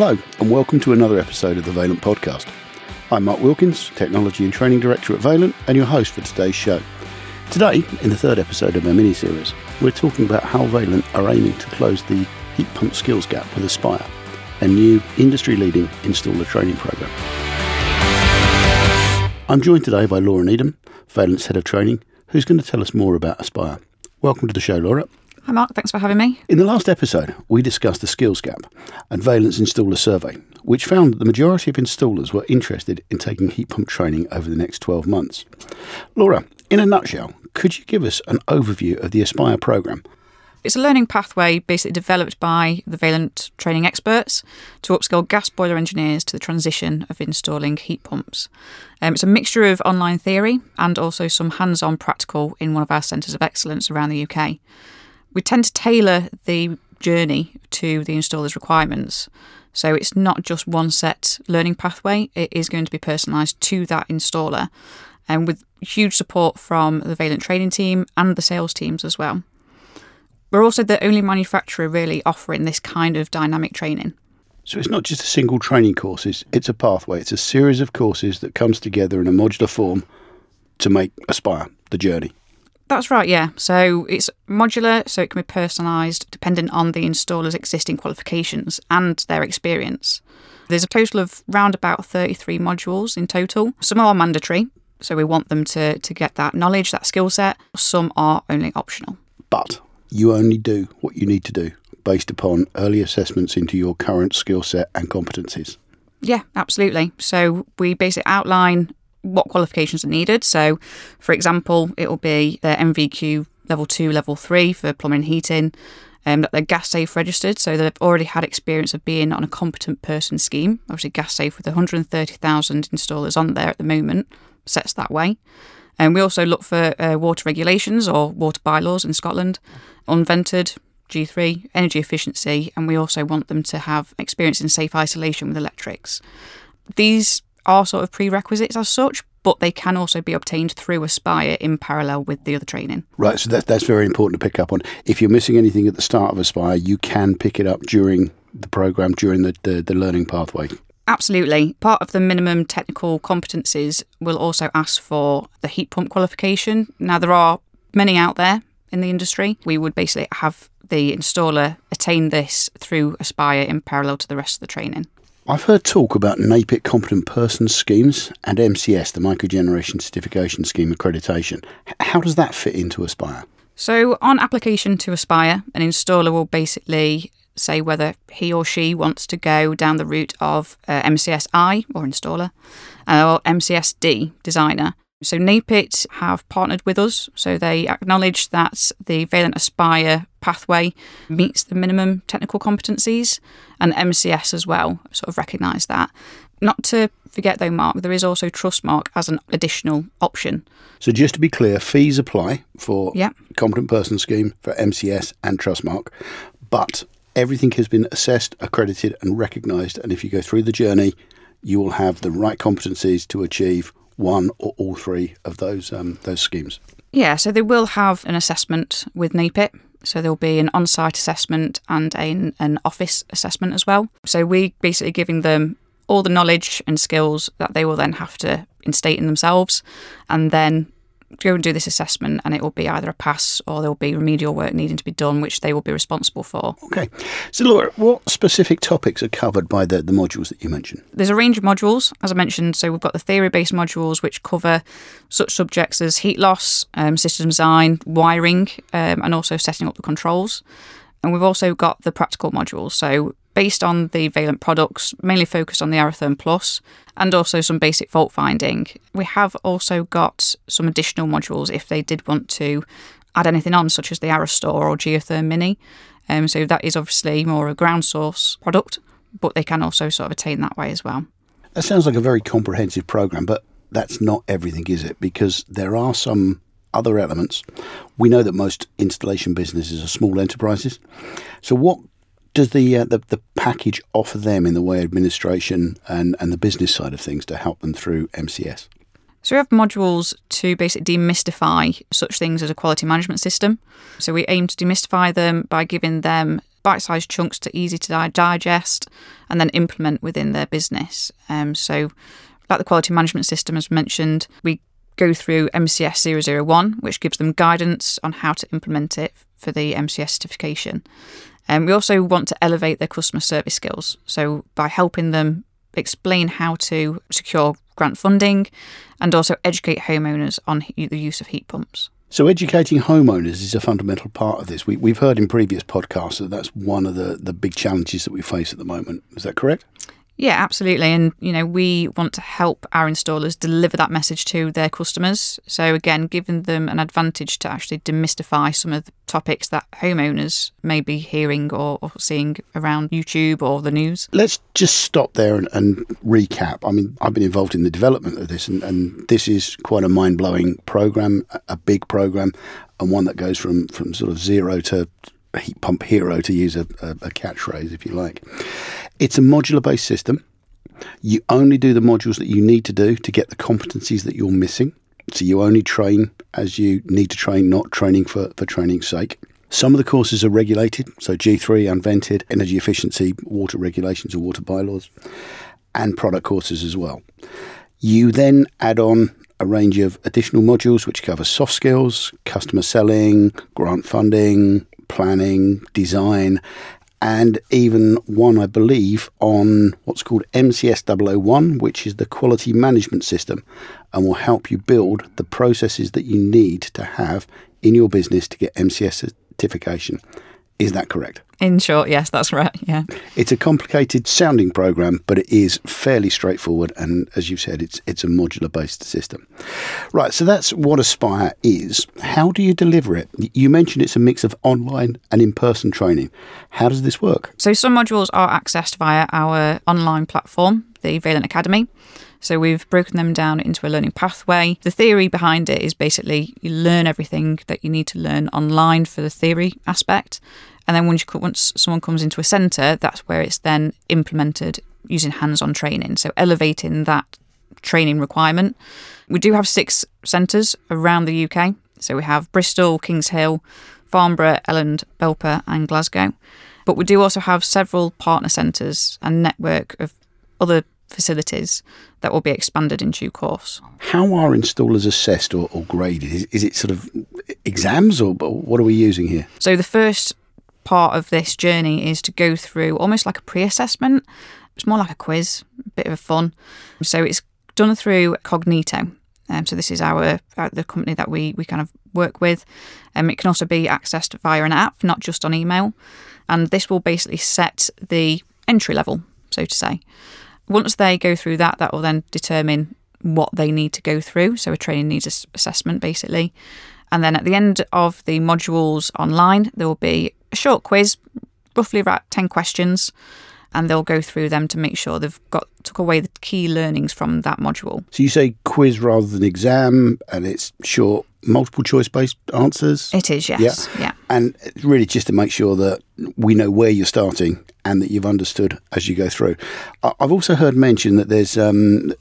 Hello, and welcome to another episode of the Vaillant Podcast. I'm Mark Wilkins, Technology and Training Director at Vaillant, and your host for today's show. Today, in the third episode of our mini series, we're talking about how Vaillant are aiming to close the heat pump skills gap with Aspire, a new industry leading installer training program. I'm joined today by Laura Needham, Vaillant's Head of Training, who's going to tell us more about Aspire. Welcome to the show, Laura. Hi, Mark. Thanks for having me. In the last episode, we discussed the skills gap and Vaillant's installer survey, which found that the majority of installers were interested in taking heat pump training over the next 12 months. Laura, in a nutshell, could you give us an overview of the Aspire program? It's a learning pathway basically developed by the Vaillant training experts to upskill gas boiler engineers to the transition of installing heat pumps. Um, it's a mixture of online theory and also some hands on practical in one of our centres of excellence around the UK. We tend to tailor the journey to the installer's requirements. So it's not just one set learning pathway, it is going to be personalised to that installer and with huge support from the Vaillant training team and the sales teams as well. We're also the only manufacturer really offering this kind of dynamic training. So it's not just a single training course, it's, it's a pathway. It's a series of courses that comes together in a modular form to make Aspire the journey. That's right, yeah. So it's modular, so it can be personalised depending on the installer's existing qualifications and their experience. There's a total of round about 33 modules in total. Some are mandatory, so we want them to, to get that knowledge, that skill set. Some are only optional. But you only do what you need to do based upon early assessments into your current skill set and competencies. Yeah, absolutely. So we basically outline what qualifications are needed. So, for example, it will be the NVQ level two, level three for plumbing and heating, um, that they're gas safe registered, so they've already had experience of being on a competent person scheme. Obviously, gas safe with 130,000 installers on there at the moment sets that way. And we also look for uh, water regulations or water bylaws in Scotland, unvented, G3, energy efficiency, and we also want them to have experience in safe isolation with electrics. These are sort of prerequisites as such, but they can also be obtained through Aspire in parallel with the other training. Right, so that, that's very important to pick up on. If you're missing anything at the start of Aspire, you can pick it up during the program, during the, the, the learning pathway. Absolutely. Part of the minimum technical competencies will also ask for the heat pump qualification. Now, there are many out there in the industry. We would basically have the installer attain this through Aspire in parallel to the rest of the training. I've heard talk about NAPIT Competent Persons schemes and MCS, the Microgeneration Certification Scheme accreditation. How does that fit into Aspire? So, on application to Aspire, an installer will basically say whether he or she wants to go down the route of uh, MCSI or installer uh, or MCSD designer. So NAPIT have partnered with us, so they acknowledge that the Vaillant Aspire pathway meets the minimum technical competencies, and MCS as well sort of recognise that. Not to forget though, Mark, there is also Trustmark as an additional option. So just to be clear, fees apply for Yep. Competent Person Scheme for MCS and Trustmark, but everything has been assessed, accredited, and recognised. And if you go through the journey, you will have the right competencies to achieve one or all three of those um, those schemes. Yeah, so they will have an assessment with NAPIT. So there'll be an on site assessment and a, an office assessment as well. So we're basically giving them all the knowledge and skills that they will then have to instate in themselves and then go and do this assessment and it will be either a pass or there will be remedial work needing to be done which they will be responsible for. Okay. So, Laura, what specific topics are covered by the, the modules that you mentioned? There's a range of modules, as I mentioned. So we've got the theory-based modules, which cover such subjects as heat loss, um, system design, wiring, um, and also setting up the controls. And we've also got the practical modules. So based on the Vaillant products, mainly focused on the Arotherm Plus, and also some basic fault finding. We have also got some additional modules if they did want to add anything on, such as the Arostor or Geotherm Mini. Um, so that is obviously more a ground source product, but they can also sort of attain that way as well. That sounds like a very comprehensive program, but that's not everything, is it? Because there are some other elements. We know that most installation businesses are small enterprises. So, what does the, uh, the the package offer them in the way of administration and, and the business side of things to help them through MCS? So we have modules to basically demystify such things as a quality management system. So we aim to demystify them by giving them bite sized chunks to easy to digest and then implement within their business. Um, so, like the quality management system, as mentioned, we go through MCS 001, which gives them guidance on how to implement it for the MCS certification. And um, we also want to elevate their customer service skills. So, by helping them explain how to secure grant funding and also educate homeowners on the use of heat pumps. So, educating homeowners is a fundamental part of this. We, have heard in previous podcasts that that's one of the, the big challenges that we face at the moment. Is that correct? Yeah, absolutely. And, you know, we want to help our installers deliver that message to their customers. So, again, giving them an advantage to actually demystify some of the topics that homeowners may be hearing or, or seeing around YouTube or the news. Let's just stop there and, and recap. I mean, I've been involved in the development of this, and, and this is quite a mind blowing program, a big program, and one that goes from, from sort of zero to heat pump hero, to use a, a, a catchphrase, if you like. It's a modular based system. You only do the modules that you need to do to get the competencies that you're missing. So you only train as you need to train, not training for, for training's sake. Some of the courses are regulated, so G3, unvented, energy efficiency, water regulations or water bylaws, and product courses as well. You then add on a range of additional modules which cover soft skills, customer selling, grant funding, planning, design, and even one, I believe, on what's called MCS 001, which is the quality management system and will help you build the processes that you need to have in your business to get MCS certification. Is that correct? In short, yes, that's right. Yeah. It's a complicated sounding program, but it is fairly straightforward. And as you've said, it's it's a modular based system. Right. So that's what Aspire is. How do you deliver it? You mentioned it's a mix of online and in person training. How does this work? So some modules are accessed via our online platform, the Vaillant Academy. So we've broken them down into a learning pathway. The theory behind it is basically you learn everything that you need to learn online for the theory aspect. And then once, you, once someone comes into a centre, that's where it's then implemented using hands on training. So elevating that training requirement. We do have six centres around the UK. So we have Bristol, Kings Hill, Farnborough, Elland, Belper, and Glasgow. But we do also have several partner centres and network of other facilities that will be expanded in due course. How are installers assessed or, or graded? Is, is, it sort of exams or what are we using here? So the first part of this journey is to go through almost like a pre assessment. It's more like a quiz, a bit of a fun. So it's done through Cognito. Um, so this is our, uh, the company that we, we kind of work with. Um, it can also be accessed via an app, not just on email. And this will basically set the entry level, so to say. Once they go through that, that will then determine what they need to go through. So a training needs assessment, basically. And then at the end of the modules online, there will be a short quiz, roughly about 10 questions, and they'll go through them to make sure they've got took away the key learnings from that module. So you say quiz rather than exam, and it's short, multiple choice based answers? It is, yes. Yeah. yeah. And really just to make sure that we know where you're starting and that you've understood as you go through. I've also heard mention that there's um,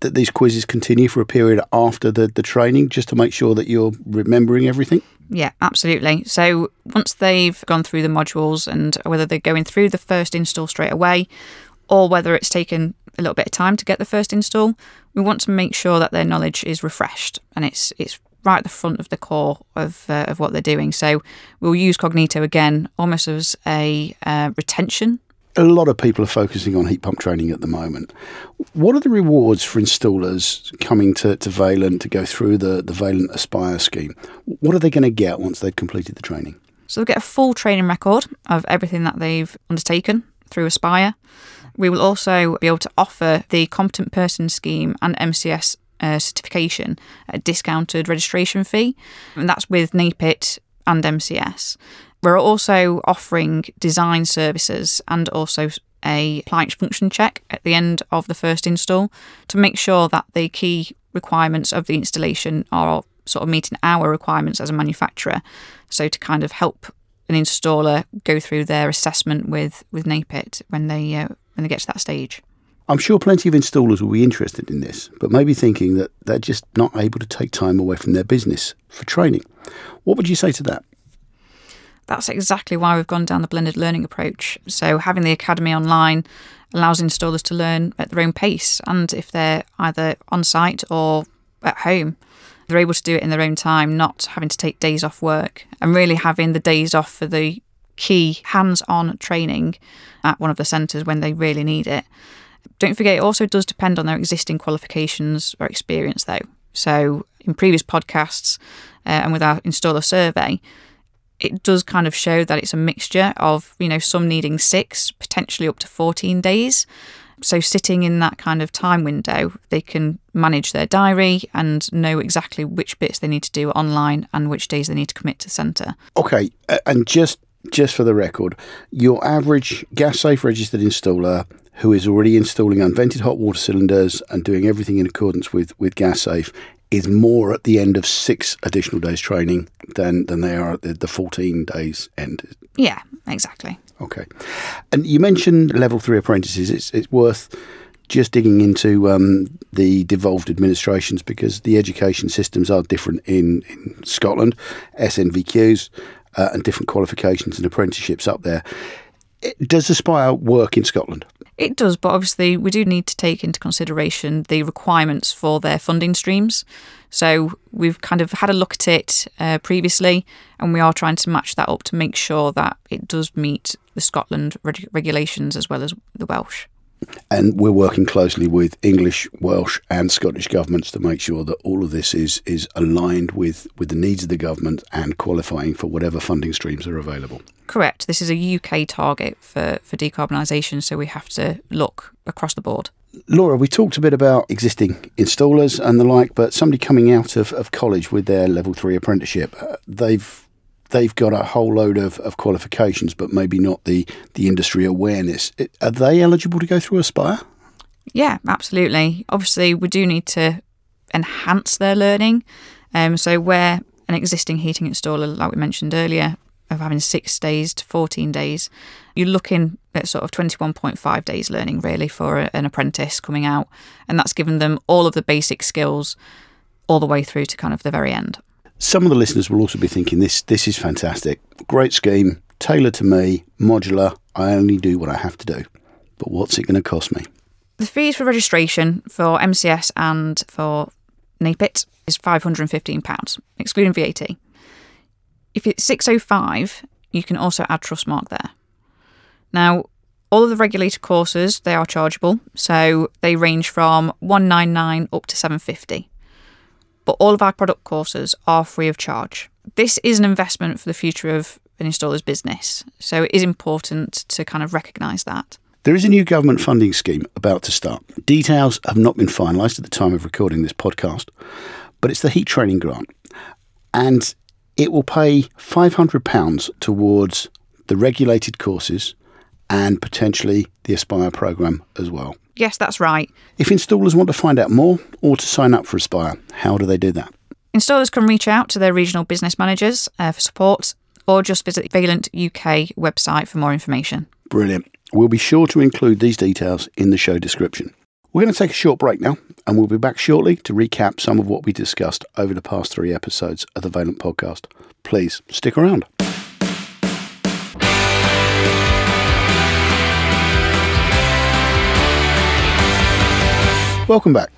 that these quizzes continue for a period after the, the training just to make sure that you're remembering everything? Yeah, absolutely. So once they've gone through the modules and whether they're going through the first install straight away or whether it's taken a little bit of time to get the first install, we want to make sure that their knowledge is refreshed and it's it's right at the front of the core of uh, of what they're doing. So we'll use Cognito again almost as a uh, retention a lot of people are focusing on heat pump training at the moment. What are the rewards for installers coming to, to Vaillant to go through the, the Vaillant Aspire scheme? What are they going to get once they've completed the training? So they'll get a full training record of everything that they've undertaken through Aspire. We will also be able to offer the Competent Person Scheme and MCS uh, certification at a discounted registration fee, and that's with NAPIT and MCS. We're also offering design services and also a appliance function check at the end of the first install to make sure that the key requirements of the installation are sort of meeting our requirements as a manufacturer. So to kind of help an installer go through their assessment with with NAPIT when they uh, when they get to that stage. I'm sure plenty of installers will be interested in this, but maybe thinking that they're just not able to take time away from their business for training. What would you say to that? That's exactly why we've gone down the blended learning approach. So having the academy online allows installers to learn at their own pace, and if they're either on site or at home, they're able to do it in their own time, not having to take days off work, and really having the days off for the key hands on training at one of the centres when they really need it. Don't forget, it also does depend on their existing qualifications or experience, though. So, in previous podcasts uh, and with our installer survey, it does kind of show that it's a mixture of, you know, some needing six, potentially up to 14 days. So, sitting in that kind of time window, they can manage their diary and know exactly which bits they need to do online and which days they need to commit to centre. Okay, and just just for the record, your average gas safe registered installer who is already installing unvented hot water cylinders and doing everything in accordance with, with gas safe is more at the end of six additional days training than, than they are at the, the 14 days end. Yeah, exactly. Okay. And you mentioned level three apprentices. It's, it's worth just digging into um, the devolved administrations because the education systems are different in, in Scotland, SNVQs, uh, and different qualifications and apprenticeships up there. Does Aspire work in Scotland? It does, but obviously we do need to take into consideration the requirements for their funding streams. So we've kind of had a look at it uh, previously, and we are trying to match that up to make sure that it does meet the Scotland reg- regulations as well as the Welsh. And we're working closely with English, Welsh, and Scottish governments to make sure that all of this is is aligned with, with the needs of the government and qualifying for whatever funding streams are available. Correct. This is a UK target for, for decarbonisation, so we have to look across the board. Laura, we talked a bit about existing installers and the like, but somebody coming out of, of college with their level three apprenticeship, uh, they've they've got a whole load of, of qualifications, but maybe not the, the industry awareness. Are they eligible to go through Aspire? Yeah, absolutely. Obviously, we do need to enhance their learning. Um, so, where an existing heating installer, like we mentioned earlier, of having six days to 14 days, you're looking at sort of 21.5 days learning really for an apprentice coming out. And that's given them all of the basic skills all the way through to kind of the very end. Some of the listeners will also be thinking this this is fantastic. Great scheme, tailored to me, modular. I only do what I have to do. But what's it going to cost me? The fees for registration for MCS and for NAPIT is £515, excluding VAT. If it's 605, you can also add Trustmark there. Now, all of the regulated courses, they are chargeable, so they range from 199 up to 750 but all of our product courses are free of charge. This is an investment for the future of an installer's business, so it is important to kind of recognise that. There is a new government funding scheme about to start. Details have not been finalised at the time of recording this podcast, but it's the heat training grant. And it will pay £500 towards the regulated courses and potentially the Aspire programme as well. Yes, that's right. If installers want to find out more or to sign up for Aspire, how do they do that? Installers can reach out to their regional business managers uh, for support or just visit the Vaillant UK website for more information. Brilliant. We'll be sure to include these details in the show description. We're going to take a short break now, and we'll be back shortly to recap some of what we discussed over the past three episodes of the Vaillant podcast. Please stick around. Welcome back.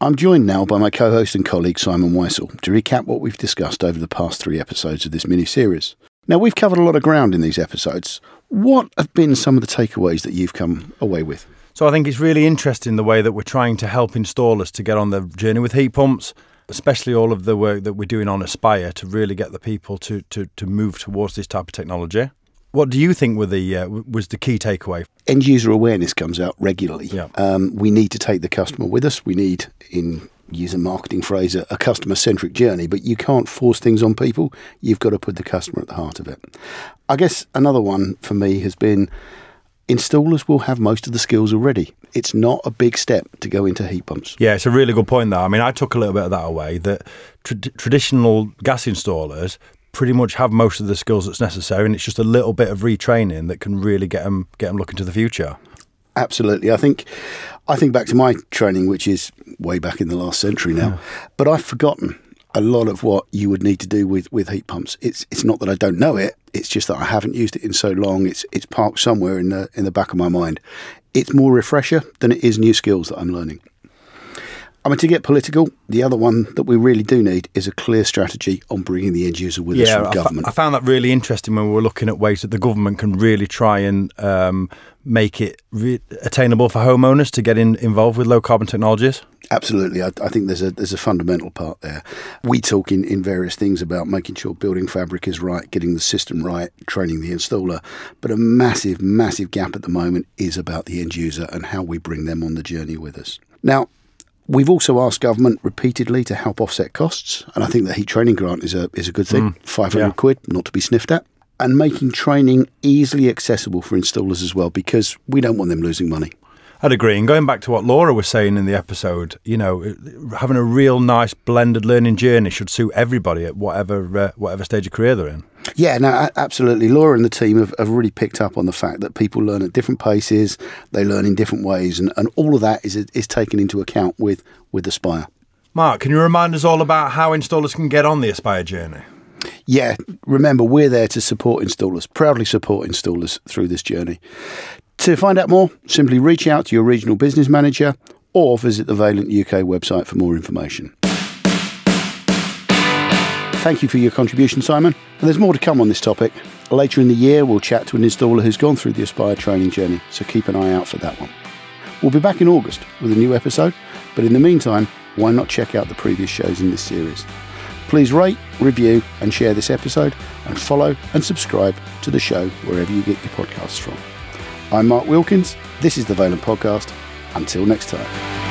I'm joined now by my co host and colleague Simon Whysall to recap what we've discussed over the past three episodes of this mini series. Now, we've covered a lot of ground in these episodes. What have been some of the takeaways that you've come away with? So, I think it's really interesting the way that we're trying to help installers to get on the journey with heat pumps, especially all of the work that we're doing on Aspire to really get the people to, to, to move towards this type of technology. What do you think were the uh, was the key takeaway? End user awareness comes out regularly. Yeah. Um, we need to take the customer with us. We need, in use a marketing phrase, a, a customer centric journey. But you can't force things on people. You've got to put the customer at the heart of it. I guess another one for me has been installers will have most of the skills already. It's not a big step to go into heat pumps. Yeah, it's a really good point. though. I mean, I took a little bit of that away. That tra- traditional gas installers pretty much have most of the skills that's necessary, and it's just a little bit of retraining that can really get them get them looking to the future. Absolutely, I think I think back to my training, which is way back in the last century now, yeah. but I've forgotten. a lot of what you would need to do with, with heat pumps. It's it's not that I don't know it. It's just that I haven't used it in so long. It's it's parked somewhere in the in the back of my mind. It's more refresher than it is new skills that I'm learning. I mean, to get political, the other one that we really do need is a clear strategy on bringing the end user with us from I, fa- government. I found that really interesting when we were looking at ways that the government can really try and um, make it re- attainable for homeowners to get in, involved with low carbon technologies. Absolutely, I, I think there's a there's a fundamental part there. We talk in, in various things about making sure building fabric is right, getting the system right, training the installer, but a massive, massive gap at the moment is about the end user and how we bring them on the journey with us. Now, we've also asked government repeatedly to help offset costs, and I think the heat training grant is a is a good thing. Mm. Five hundred yeah. quid, not to be sniffed at. And making training easily accessible for installers as well, because we don't want them losing money. I'd agree. And going back to what Laura was saying in the episode, you know, having a real nice blended learning journey should suit everybody at whatever uh, whatever stage of career they're in. Yeah, no, absolutely. Laura and the team have, have really picked up on the fact that people learn at different paces, they learn in different ways, and, and all of that is is taken into account with with Aspire. Mark, can you remind us all about how installers can get on the Aspire journey? Yeah, remember, we're there to support installers, proudly support installers through this journey. To find out more, simply reach out to your regional business manager or visit the Vaillant UK website for more information. Thank you for your contribution, Simon. And there's more to come on this topic. Later in the year, we'll chat to an installer who's gone through the Aspire training journey, so keep an eye out for that one. We'll be back in August with a new episode, but in the meantime, why not check out the previous shows in this series? Please rate, review, and share this episode, and follow and subscribe to the show wherever you get your podcasts from. I'm Mark Wilkins. This is the Vaillant Podcast. Until next time.